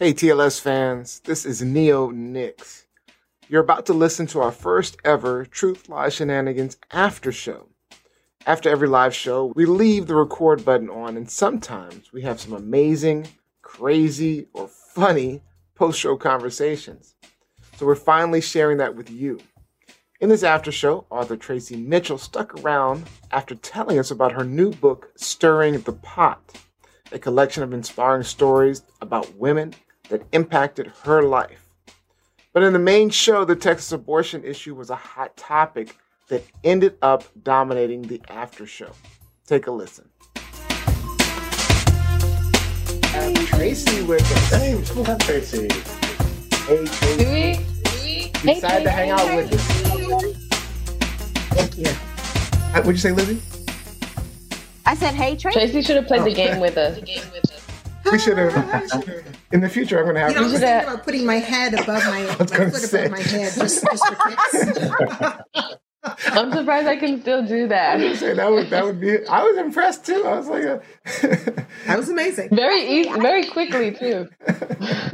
Hey, TLS fans, this is Neo Nix. You're about to listen to our first ever Truth Lie Shenanigans after show. After every live show, we leave the record button on, and sometimes we have some amazing, crazy, or funny post show conversations. So we're finally sharing that with you. In this after show, author Tracy Mitchell stuck around after telling us about her new book, Stirring the Pot, a collection of inspiring stories about women that impacted her life. But in the main show, the Texas abortion issue was a hot topic that ended up dominating the after show. Take a listen. Hey, Tracy with us. Hey, what's up, Tracy? Hey, Tracy. You decided to hang out with us. Yeah. Uh, What'd you say, Lizzie? I said, hey, Tracy. Tracy should have played the Oh. game with us. We should have. In the future, I'm going to have. You know, I was thinking about putting my head above my, my was gonna foot say. above my head, just, just for kicks. I'm surprised I can still do that. say that would that would be. I was impressed too. I was like, uh, That was amazing. Very easy, very quickly too.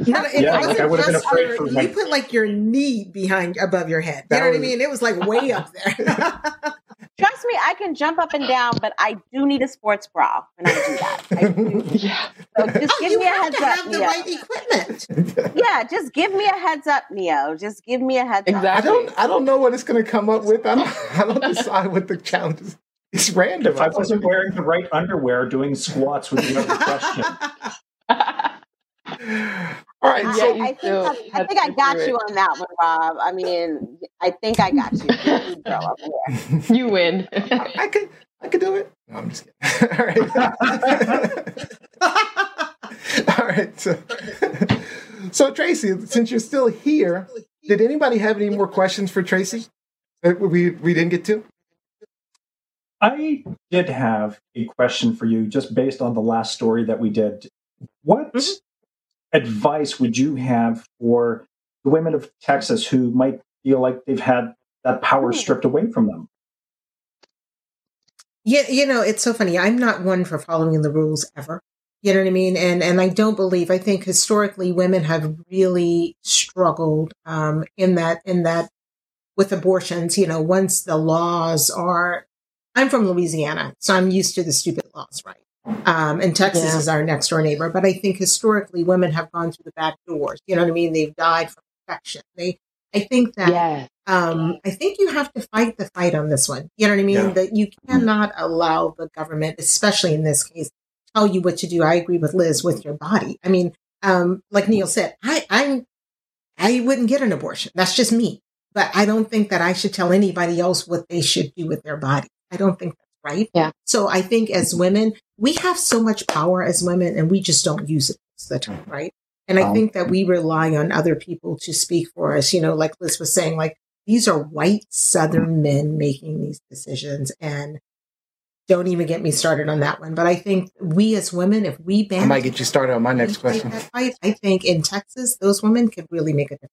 No, it Yeah, wasn't like I would've been just afraid your- for you my- put like your knee behind above your head. You That know what I mean? It was like way up there. Trust me, I can jump up and down, but I do need a sports bra when I do that. I do. Yeah. So just oh, give you me a have heads to up, have the Neo. right equipment. Yeah, just give me a heads up, Neo. Just give me a heads I Exactly. don't. I don't know what it's going to come up with. I don't. I don't decide what the challenge is. It's random. If I wasn't wearing the right underwear, doing squats would be another question. All right. up. So I, I think, still I, I think I got you on that one, Rob. I mean, I think I got you. You girl. You win. I, I could. I could do it. No, I'm just kidding. All right. All right. So, so Tracy, since you're still here, did anybody have any more questions for Tracy that we we didn't get to? I did have a question for you just based on the last story that we did. What Mhm. Advice would you have for the women of Texas who might feel like they've had that power stripped away from them? Yeah, you know, it's so funny. I'm not one for following the rules ever. You know what I mean? And and I don't believe. I think historically women have really struggled um, in that in that with abortions. You know, once the laws are. I'm from Louisiana, so I'm used to the stupid laws, right? Um, and Texas Yeah. is our next door neighbor. But I think historically women have gone through the back doors. You know what I mean? They've died from infection. They. I think that Yes. um, I think you have to fight the fight on this one. You know what I mean? Yeah. That you cannot allow the government, especially in this case, tell you what to do. I agree with Liz with your body. I mean, um, like Neil said, I, I'm, I wouldn't get an abortion. That's just me. But I don't think that I should tell anybody else what they should do with their body. I don't think that's right. Yeah. So I think as women, we have so much power as women and we just don't use it most of the time, right? And I Um, think that we rely on other people to speak for us. You know, like Liz was saying, like these are white Southern men making these decisions. And don't even get me started on that one. But I think we as women, if we ban I might get you started on my next question. fight, I think in Texas, those women could really make a difference.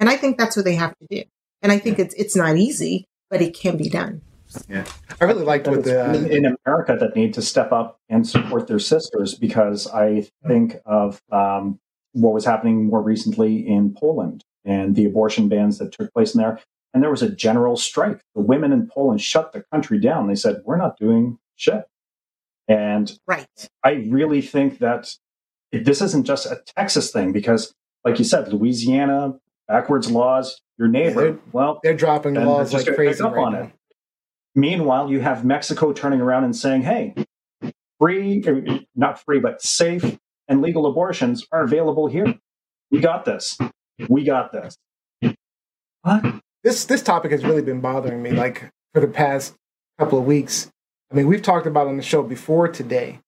And I think that's what they have to do. And I think it's it's not easy, but it can be done. I really liked what the. Uh, in America that need to step up and support their sisters because I think of um, what was happening more recently in Poland and the abortion bans that took place in there. And there was a general strike. The women in Poland shut the country down. They said, We're not doing shit. And Right. I really think that this isn't just a Texas thing because, like you said, Louisiana, backwards laws, your neighbor. they're- well, they're dropping And laws they're like crazy up right on now. it. Meanwhile, you have Mexico turning around and saying, hey, free, er, not free, but safe and legal abortions are available here. We got this. We got this. What? this this topic has really been bothering me like for the past couple of weeks. I mean, we've talked about it on the show before today,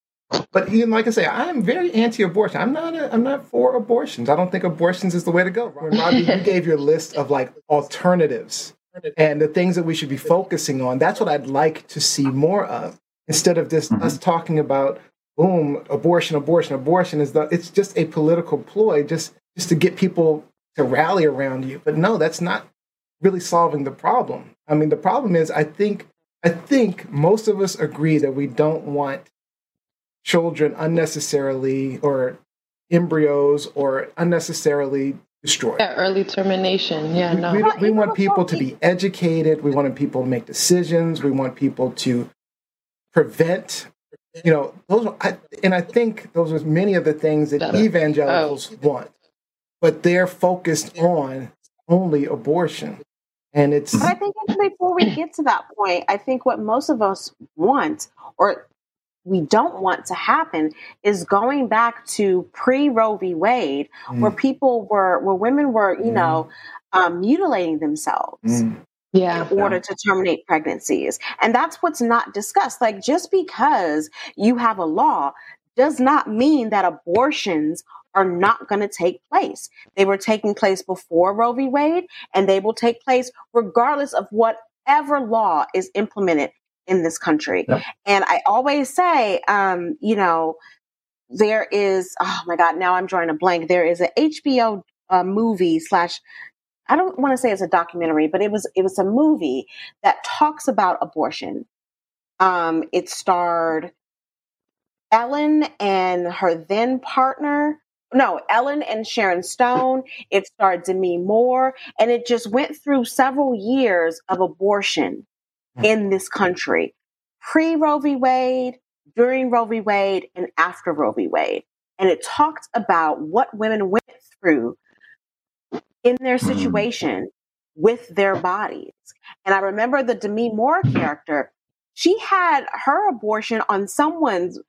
but even like I say, I am very anti-abortion. I'm not a, I'm not for abortions. I don't think abortions is the way to go. Robbie, you gave your list of like alternatives and the things that we should be focusing on. That's what I'd like to see more of instead of just Mhm. us talking about boom abortion, abortion, abortion. Is the it's just a political ploy just just to get people to rally around you. But no, that's not really solving the problem. I mean, the problem is I think I think most of us agree that we don't want children unnecessarily or embryos or unnecessarily destroyed. Yeah, early termination. Yeah, We- no. we, Well, we want people to be educated. We want people to make decisions. We want people to prevent. You know, those. Are, I, and I think those are many of the things that Better. evangelicals oh. want, but they're focused on only abortion, and it's But I think before we get to that point, I think what most of us want or we don't want to happen is going back to pre Roe v. Wade, where people were, where women were, you Mm. know, um, mutilating themselves Mm. Yeah. in order to terminate pregnancies. And that's what's not discussed. Like, just because you have a law does not mean that abortions are not going to take place. They were taking place before Roe v. Wade, and they will take place regardless of whatever law is implemented in this country. And I always say, um, you know, there is, oh my God, now I'm drawing a blank. There is a HBO uh, movie slash I don't want to say it's a documentary, but it was it was a movie that talks about abortion. Um, it starred Ellen and her then partner. No, Ellen and Sharon Stone. It starred Demi Moore, and it just went through several years of abortion in this country, pre Roe v. Wade, during Roe v. Wade, and after Roe v. Wade. And it talked about what women went through in their situation with their bodies. And I remember the Demi Moore character, she had her abortion on someone's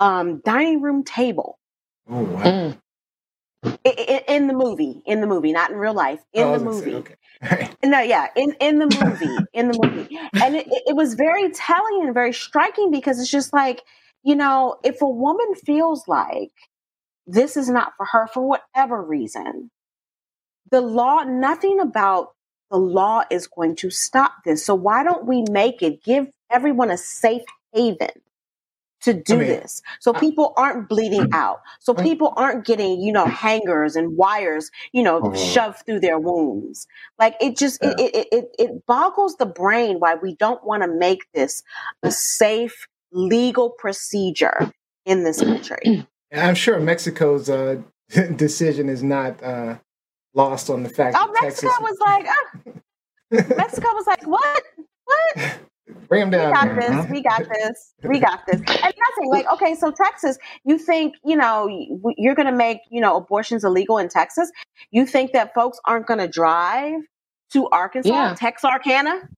um, dining room table oh wow. Mm. I- I- in the movie, in the movie, not in real life, in Oh, the gonna say, movie. okay. No, yeah, in in the movie, in the movie, and it, it was very telling and very striking because it's just like you know, if a woman feels like this is not for her for whatever reason, the law, nothing about the law is going to stop this. So why don't we make it give everyone a safe haven? To do mean, this, so people aren't bleeding out, so people aren't getting, you know, hangers and wires, you know, Mhm. shoved through their wombs. Like it just it, it it it boggles the brain why we don't want to make this a safe legal procedure in this country. And I'm sure Mexico's uh, decision is not uh, lost on the fact Oh, that Mexico Texas was like, ah. Mexico was like, what? What? bring them We got there. this. We got this. We got this. And nothing like, okay, so Texas, you think, you know, you're going to make, you know, abortions illegal in Texas? You think that folks aren't going to drive to Arkansas, Yeah. Texarkana?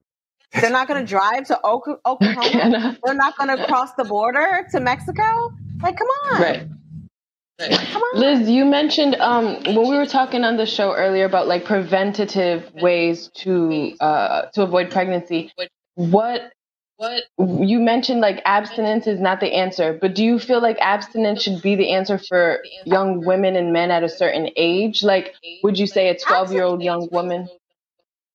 They're not going to drive to Oka- Oklahoma? Canada. They're not going to cross the border to Mexico? Like, come on. Right. Come on. Liz, you mentioned um, when we were talking on the show earlier about like preventative ways to uh, to avoid pregnancy. What what you mentioned like abstinence is not the answer, but do you feel like abstinence should be the answer for young women and men at a certain age? Like, would you say a twelve year old young woman?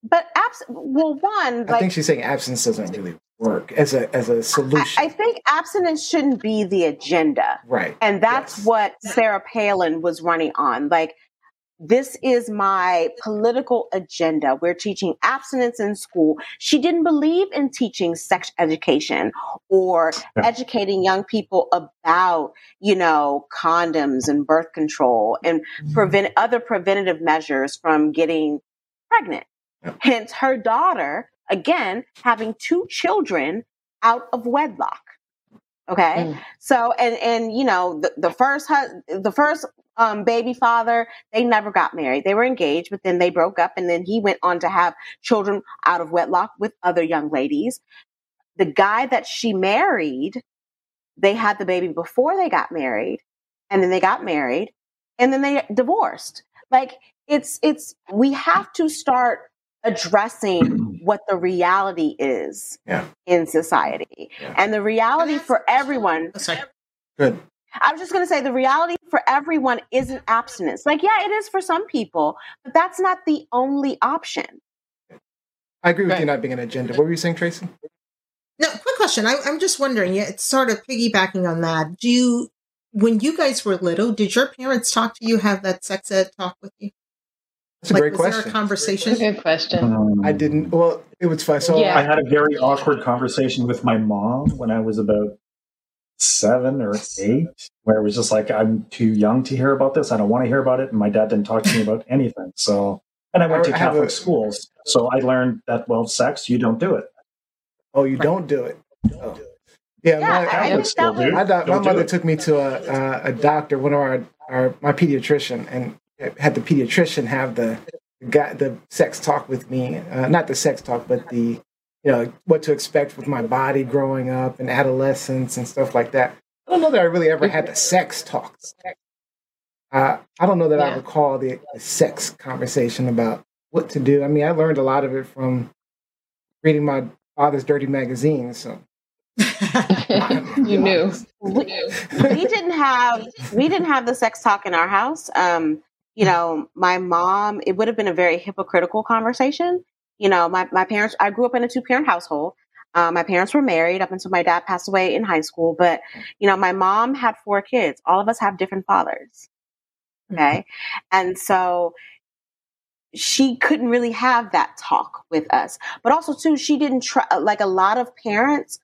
But abs- well, one, I think she's saying absence doesn't really work as a as a solution. I think abstinence shouldn't be the agenda. right. And that's Yes. what Sarah Palin was running on. Like, this is my political agenda. We're teaching abstinence in school. She didn't believe in teaching sex education or Yeah. educating young people about, you know, condoms and birth control and prevent other preventative measures from getting pregnant. Yeah. Hence her daughter, again, having two children out of wedlock. Okay. Mm. So and and you know the, the first hus- the first um, baby father they never got married they were engaged but then they broke up and then he went on to have children out of wedlock with other young ladies the guy that she married they had the baby before they got married and then they got married and then they divorced like it's it's we have to start addressing what the reality is Yeah. in society Yeah. and the reality for everyone. Good. I was just going to say the reality for everyone isn't abstinence. Like, yeah, it is for some people, but that's not the only option. I agree with Right. you not being an agenda. What were you saying, Tracy? No, quick question. I, I'm just wondering. Yeah, it's sort of piggybacking on that. Do you, when you guys were little, did your parents talk to you? Have that sex ed talk with you? That's a like, great was question. there a conversation? Good question. Um, I didn't. Well, it was fun. So Yeah. I had a very awkward conversation with my mom when I was about seven or eight, where it was just like, I'm too young to hear about this. I don't want to hear about it. And my dad didn't talk to me about anything. So, and I went to I have Catholic a- schools. So I learned that, well, sex, you don't do it. Oh, you don't do it. Oh. Yeah, Yeah, my, I- I Catholic school, that dude. my, doc- my mother it. took me to a, a, a doctor, one of our, our my pediatrician, and had the pediatrician have the the guy the sex talk with me. Uh, not the sex talk, but the you know what to expect with my body growing up and adolescence and stuff like that. I don't know that I really ever had the sex talk. Uh, I don't know that I recall the, the sex conversation about what to do. I mean, I learned a lot of it from reading my father's dirty magazines. So you knew. we, we didn't have we didn't have the sex talk in our house. Um, you know, my mom. It would have been a very hypocritical conversation. You know, my my parents. I grew up in a two parent household. Uh, my parents were married up until my dad passed away in high school. But you know, my mom had four kids. All of us have different fathers. Okay, and so she couldn't really have that talk with us. But also, too, she didn't try. Like a lot of parents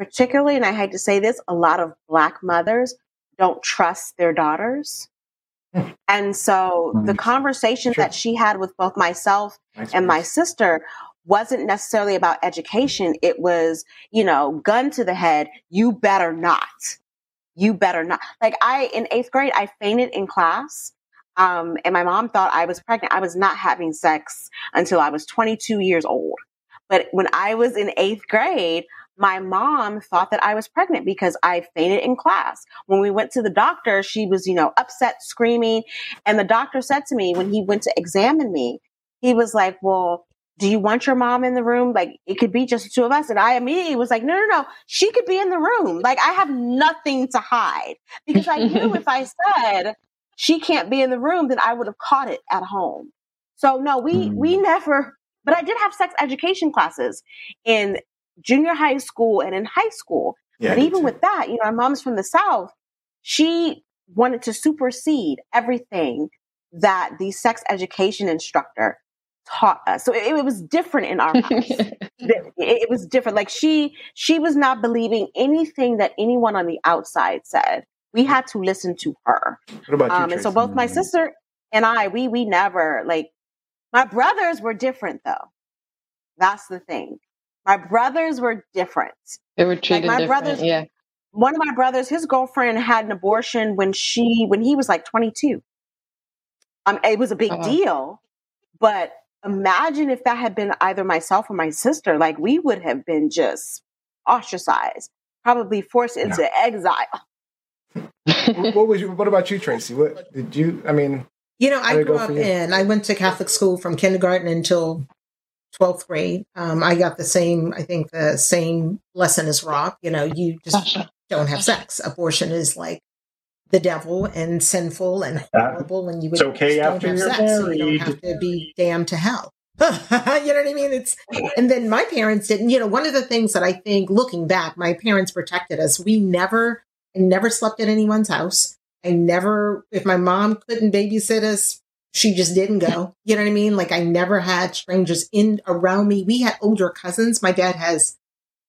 particularly, and I hate to say this, a lot of black mothers don't trust their daughters. And so the conversation Sure. that she had with both myself and my sister wasn't necessarily about education. It was, you know, gun to the head, you better not. You better not. Like I, in eighth grade, I fainted in class. Um, and my mom thought I was pregnant. I was not having sex until I was 22 years old. But when I was in eighth grade, my mom thought that I was pregnant because I fainted in class. When we went to the doctor, she was, you know, upset, screaming. And the doctor said to me when he went to examine me, he was like, Well, do you want your mom in the room? Like, it could be just the two of us. And I immediately was like, No, no, no. She could be in the room. Like, I have nothing to hide because I knew if I said she can't be in the room, then I would have caught it at home. So, no, we, Mm. we never, but I did have sex education classes in junior high school and in high school. Yeah, but even too. with that, you know, my mom's from the South. She wanted to supersede everything that the sex education instructor taught us. So it, it was different in our house. it, it was different. Like she, she was not believing anything that anyone on the outside said. We had to listen to her. what about you? Um, and so both my sister and I, we we never like my brothers were different though. That's the thing. My brothers were different. They were treated my different. brothers- yeah. One of my brothers, his girlfriend had an abortion when she when he was like 22. Um, it was a big wow. deal, but imagine if that had been either myself or my sister. Like we would have been just ostracized, probably forced into exile. what, what was you, what about you, Tracy? What did you? I mean, You know, I grew up in, I went to Catholic school from kindergarten until 12th grade. Um, I got the same, I think, the same lesson as Rob. You know, you just don't have sex. Abortion is like the devil and sinful and horrible, and you would It's okay just don't after have you're sex. So you don't have to be damned to hell. you know what I mean? It's and then my parents didn't. You know, one of the things that I think, looking back, my parents protected us. We never, I never slept at anyone's house. I never, if my mom couldn't babysit us, she just didn't go. You know what I mean? Like I never had strangers in around me. We had older cousins. My dad has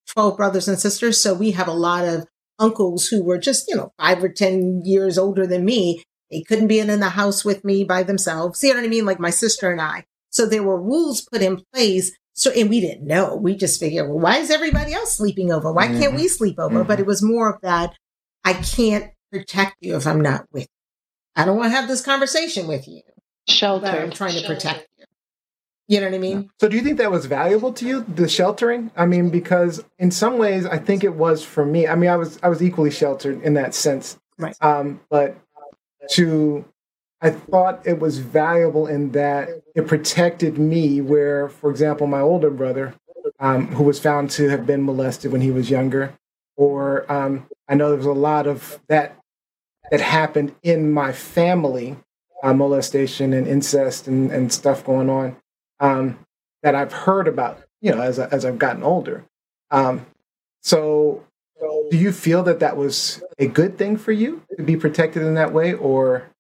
12 brothers and sisters. So we have a lot of uncles who were just, you know, five or 10 years older than me. They couldn't be in the house with me by themselves. You know what I mean? Like my sister and I. So there were rules put in place. So, and we didn't know. We just figured, well, why is everybody else sleeping over? Why can't mm-hmm. we sleep over? But it mm-hmm. was more of that. I can't protect you if I'm not with you. I don't want to have this conversation with you, Shelter. I'm trying to protect you. You know what I mean? so do you think that was valuable to you, the sheltering? I mean, because in some ways, I think it was for me. I mean, I was I was equally sheltered in that sense, Right. Um, but to I thought it was valuable in that it protected me. Where, for example, my older brother, um, who was found to have been molested when he was younger, or um, I know there was a lot of that that happened in my family, uh, molestation and incest and, and stuff going on um, that I've heard about, you know, as, I, as I've gotten older. Um, so, do you feel that that was a good thing for you to be protected in that way, or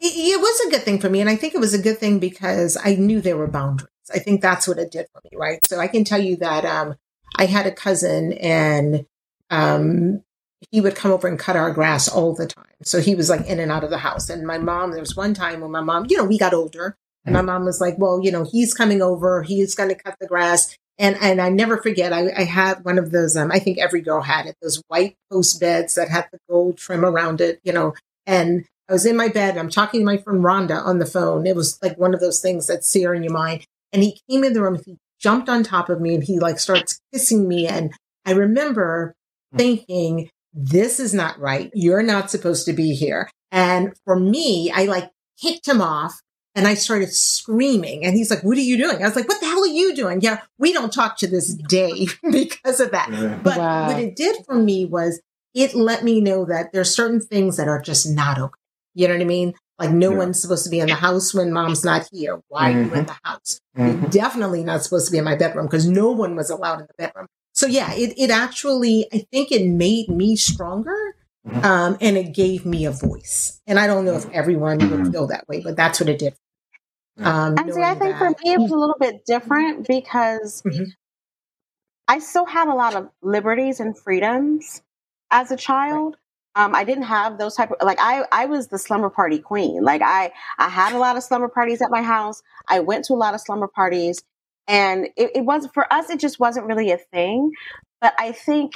It, it was a good thing for me. And I think it was a good thing because I knew there were boundaries. I think that's what it did for me, right? So I can tell you that um, I had a cousin and um, he would come over and cut our grass all the time. So he was like in and out of the house. And my mom, there was one time when my mom, you know, we got older and my mom was like, well, you know, he's coming over. He's going to cut the grass. And, and I never forget, I, I had one of those, um, I think every girl had it, those white post beds that had the gold trim around it, you know, and I was in my bed. I'm talking to my friend Rhonda on the phone. It was like one of those things that's sear in your mind. And he came in the room, he jumped on top of me and he like starts kissing me. And I remember thinking, this is not right. You're not supposed to be here. And for me, I like kicked him off and I started screaming. And he's like, What are you doing? I was like, What the hell are you doing? Yeah, we don't talk to this day because of that. Yeah. But Wow. what it did for me was it let me know that there's certain things that are just not okay. You know what I mean? Like no Yeah. one's supposed to be in the house when mom's not here. Why are you in the house? Mhm. You're definitely not supposed to be in my bedroom because no one was allowed in the bedroom. So yeah, it, it actually, I think it made me stronger. Mhm. Um, and it gave me a voice. And I don't know if everyone would Mhm. feel that way, but that's what it did. Um, And see, I knowing think for me it was a little bit different because Mhm. I still had a lot of liberties and freedoms as a child. Um, I didn't have those type of like I I was the slumber party queen. Like I I had a lot of slumber parties at my house. I went to a lot of slumber parties, and it, it was for us. It just wasn't really a thing. But I think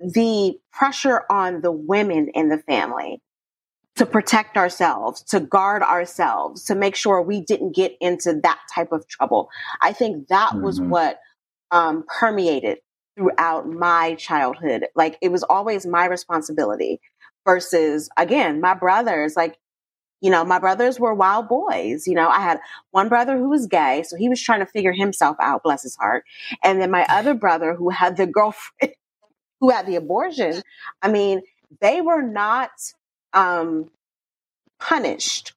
the pressure on the women in the family to protect ourselves, to guard ourselves, to make sure we didn't get into that type of trouble. I think that was Mhm. what um, permeated throughout my childhood. Like it was always my responsibility versus, again, my brothers. Like, you know, my brothers were wild boys. You know, I had one brother who was gay, so he was trying to figure himself out, bless his heart. And then my other brother who had the girlfriend who had the abortion. I mean, they were not um, punished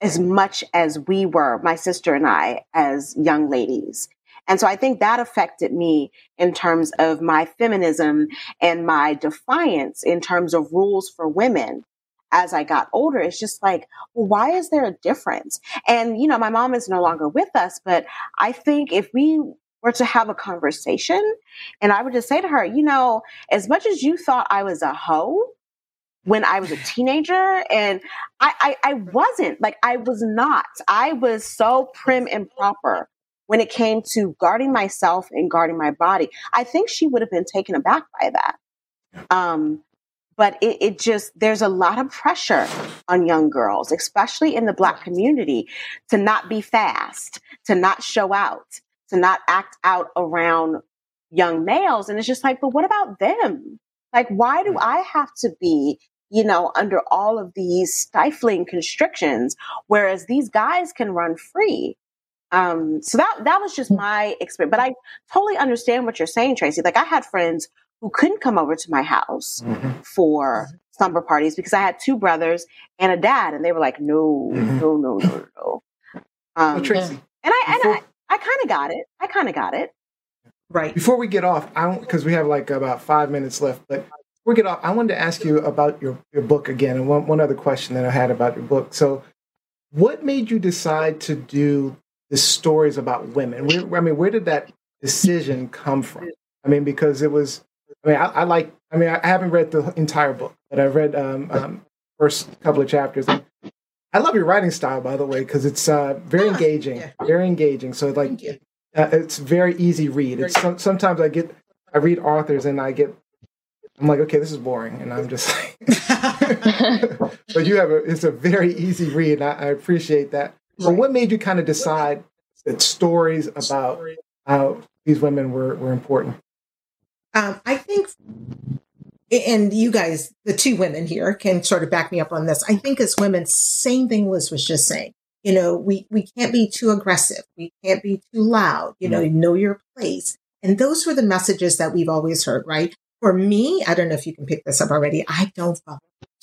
as much as we were, my sister and I, as young ladies. And so I think that affected me in terms of my feminism and my defiance in terms of rules for women as I got older. It's just like, well, why is there a difference? And, you know, my mom is no longer with us, but I think if we were to have a conversation and I would just say to her, you know, as much as you thought I was a hoe when I was a teenager, and I, I, I wasn't like I was not. I was so prim and proper when it came to guarding myself and guarding my body. I think she would have been taken aback by that. Um, but it, it just there's a lot of pressure on young girls, especially in the black community, to not be fast, to not show out, to not act out around young males. And it's just like, but what about them? Like, why do I have to be, you know, under all of these stifling constrictions, whereas these guys can run free? Um, so that that was just my experience. But I totally understand what you're saying, Tracy. Like I had friends who couldn't come over to my house Mhm. for slumber parties because I had two brothers and a dad, and they were like, no, Mhm. no, no, no, no. So Um, Tracy, and I and before- I, I kind of got it. I kind of got it. right. Before we get off, I don't because we have like about five minutes left. But before we get off, I wanted to ask you about your, your book again, and one one other question that I had about your book. So, what made you decide to do the stories about women? Where, I mean, where did that decision come from? I mean, because it was. I mean, I, I like. I mean, I haven't read the entire book, but I've read um, um, first couple of chapters. And I love your writing style, by the way, because it's uh, very Ah, engaging. yeah. Very engaging. So, like, uh, it's very easy read. It's some, sometimes I get I read authors and I get I'm like okay this is boring and I'm just like but you have a it's a very easy read and I, I appreciate that. So Right. what made you kind of decide that stories about how these women were were important? Um, I think, and you guys, the two women here, can sort of back me up on this. I think as women, same thing Liz was just saying. You know, we we can't be too aggressive. We can't be too loud. You know, know your place. And those were the messages that we've always heard, right? For me, I don't know if you can pick this up already. I don't follow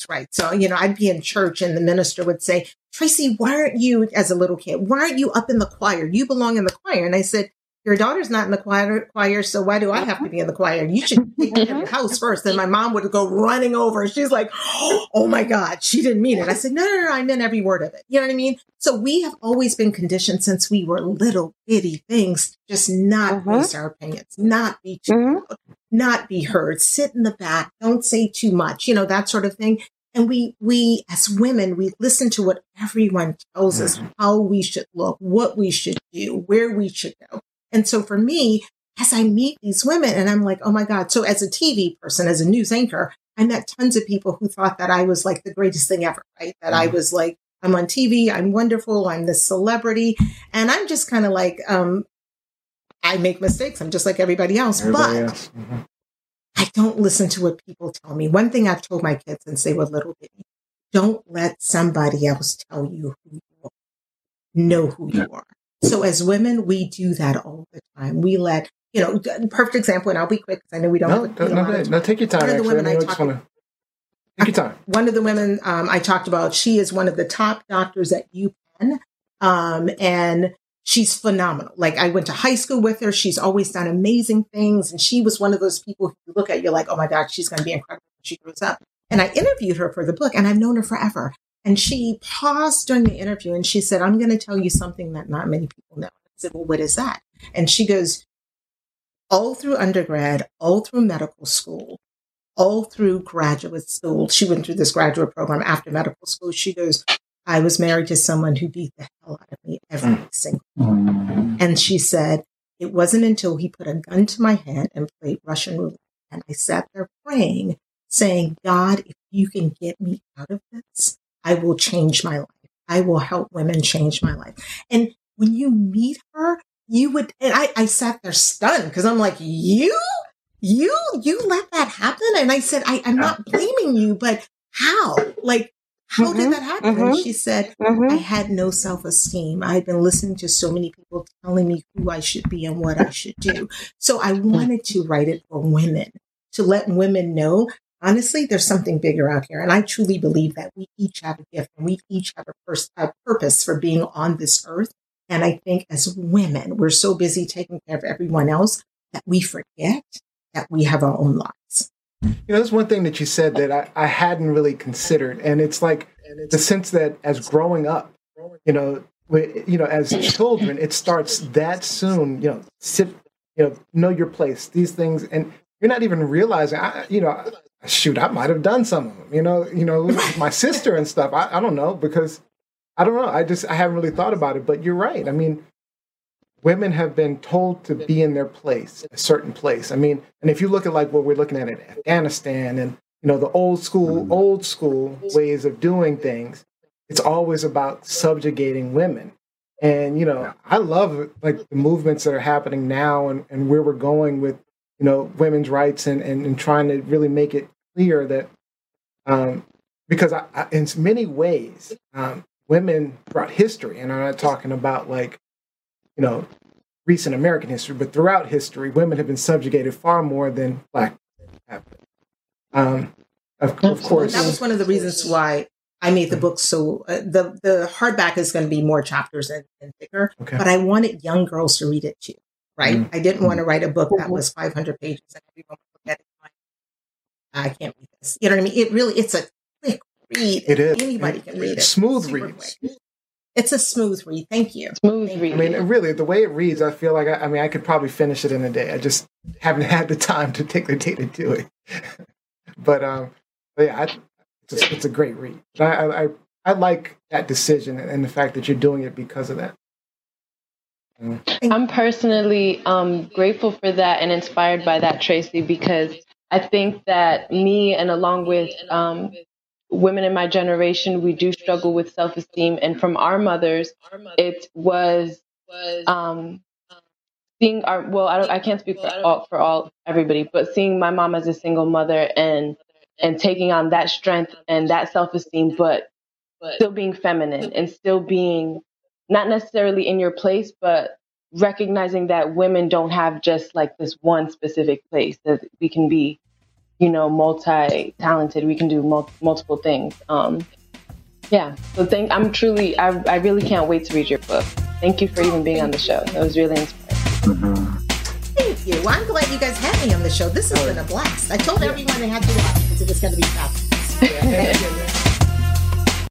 right? So, you know, I'd be in church and the minister would say, Tracy, why aren't you, as a little kid, why aren't you up in the choir? You belong in the choir. And I said, your daughter's not in the choir, choir, so why do I have to be in the choir? You should take care of your house first. And my mom would go running over. She's like, oh my God, she didn't mean it. I said, no, no, no, I meant every word of it. You know what I mean? So we have always been conditioned since we were little bitty things, just not Mhm. voice our opinions, not be too Mhm. loud. not be heard, sit in the back, don't say too much, you know, that sort of thing. And we, we as women, we listen to what everyone tells us, how we should look, what we should do, where we should go. And so for me, as I meet these women and I'm like, oh my God. So as a TV person, as a news anchor, I met tons of people who thought that I was like the greatest thing ever, right? That I was like, I'm on TV, I'm wonderful, I'm the celebrity. And I'm just kind of like, um, I make mistakes. I'm just like everybody else. Everybody but else. Mhm. I don't listen to what people tell me. One thing I've told my kids since they were little bitty, don't let somebody else tell you who you are. Know who you are. So as women, we do that all the time. We let, you know, perfect example, and I'll be quick because I know we don't No, no, no, no, take your time. One of the women I, I mean, just talk- want to take your time. one of the women um, I talked about, she is one of the top doctors at UPenn. Um, and she's phenomenal. Like I went to high school with her. She's always done amazing things. And she was one of those people who you look at, you're like, oh my God, she's going to be incredible when she grows up. And I interviewed her for the book and I've known her forever. And she paused during the interview and she said, I'm going to tell you something that not many people know. I said, well, what is that? And she goes, all through undergrad, all through medical school, all through graduate school. She went through this graduate program after medical school. She goes, I was married to someone who beat the hell out of me every single Mm. and she said, it wasn't until he put a gun to my head and played Russian roulette. And I sat there praying, saying, God, if you can get me out of this, I will change my life. I will help women change my life. And when you meet her, you would, and I, I sat there stunned because I'm like, you, you, you let that happen? And I said, I, I'm not blaming you, but how? Like, how did Mhm, that happen? And mhm. she said, I Mm-hmm. had no self esteem. I'd been listening to so many people telling me who I should be and what I should do. So I wanted to write it for women to let women know. Honestly, there's something bigger out here. And I truly believe that we each have a gift and we each have a, pers- a purpose for being on this earth. And I think as women, we're so busy taking care of everyone else that we forget that we have our own lives. You know, there's one thing that you said that I, I hadn't really considered, and it's like and it's the sense that as growing up, you know, we, you know, as children, it starts that soon. You know, sit, you know, know your place. These things, and you're not even realizing. I, you know, shoot, I might have done some of them. You know, you know, my sister and stuff. I, I don't know because I don't know. I just I haven't really thought about it. But you're right. I mean, women have been told to be in their place, a certain place. I mean, and if you look at like what we're looking at in Afghanistan and you know the old school, mm-hmm. old school ways of doing things, it's always about subjugating women. And you know, I love like the movements that are happening now and, and where we're going with you know women's rights and, and, and trying to really make it clear that um, because I, I, in many ways um, women throughout history, and I'm not talking about like you know, recent American history, but throughout history, women have been subjugated far more than black have. Um, of, of course, that was one of the reasons why I made the book so uh, the the hardback is going to be more chapters and, and thicker, Okay. but I wanted young girls to read it too. Right? Mm. I didn't want to write a book that was 500 pages and everyone would look at it I can't read this. You know what I mean? It really it's a quick read. It is. Anybody can read it. Smooth Super reads. quick. It's a smooth read. Thank you. Smooth Thank read. I mean, really, the way it reads, I feel like I, I mean, I could probably finish it in a day. I just haven't had the time to take the day to do it. but um, but yeah, I, it's, a, it's a great read. I, I I- I like that decision and the fact that you're doing it because of that. I'm personally um, grateful for that and inspired by that, Tracy, because I think that me and along with um, women in my generation, we do struggle with self esteem. And from our mothers, it was um, seeing our, well, I, I can't speak for all, for all, everybody, but seeing my mom as a single mother and, and taking on that strength and that self esteem, but still being feminine and still being not necessarily in your place, but recognizing that women don't have just like this one specific place that we can be, you know, multi talented. We can do mul- multiple things. Um, yeah. So thank. I'm truly. I. I really can't wait to read your book. Thank you for even being on the show. It was really inspiring. Thank you. Well, I'm glad you guys had me on the show. This has been a blast. I told everyone they had to watch because it was going to be fabulous. Yeah,